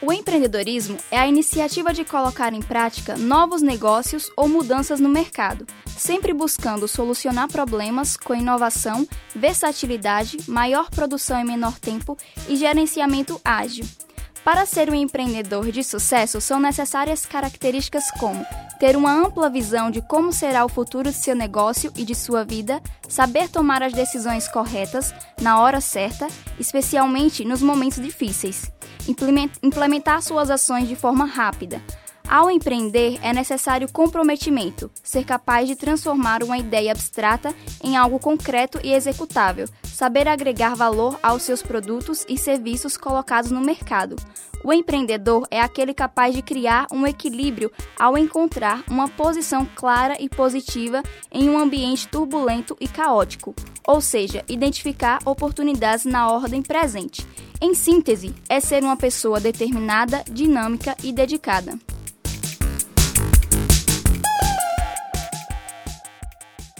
O empreendedorismo é a iniciativa de colocar em prática novos negócios ou mudanças no mercado, sempre buscando solucionar problemas com inovação, versatilidade, maior produção em menor tempo e gerenciamento ágil. Para ser um empreendedor de sucesso, são necessárias características como ter uma ampla visão de como será o futuro de seu negócio e de sua vida, saber tomar as decisões corretas na hora certa, especialmente nos momentos difíceis implementar suas ações de forma rápida. Ao empreender, é necessário comprometimento, ser capaz de transformar uma ideia abstrata em algo concreto e executável, saber agregar valor aos seus produtos e serviços colocados no mercado. O empreendedor é aquele capaz de criar um equilíbrio ao encontrar uma posição clara e positiva em um ambiente turbulento e caótico, ou seja, identificar oportunidades na ordem presente. Em síntese, é ser uma pessoa determinada, dinâmica e dedicada.